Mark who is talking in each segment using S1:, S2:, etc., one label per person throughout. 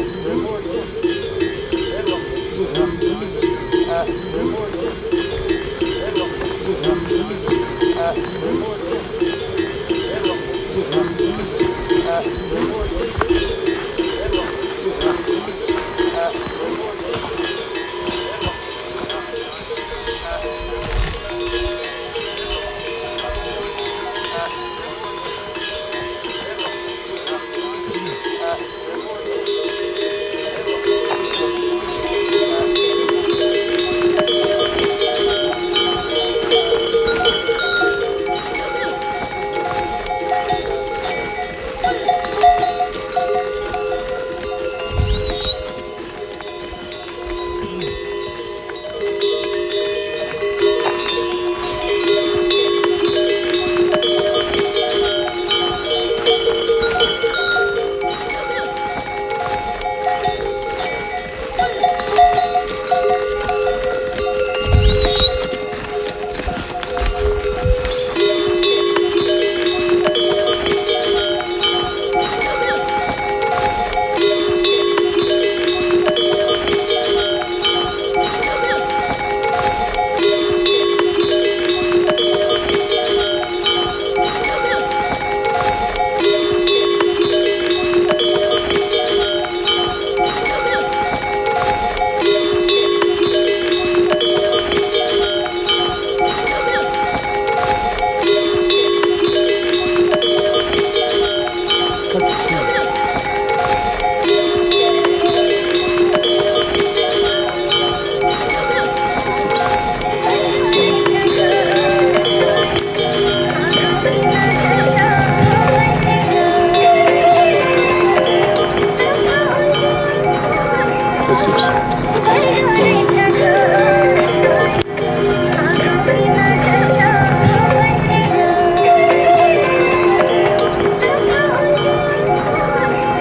S1: Uhum.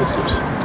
S1: inscrição.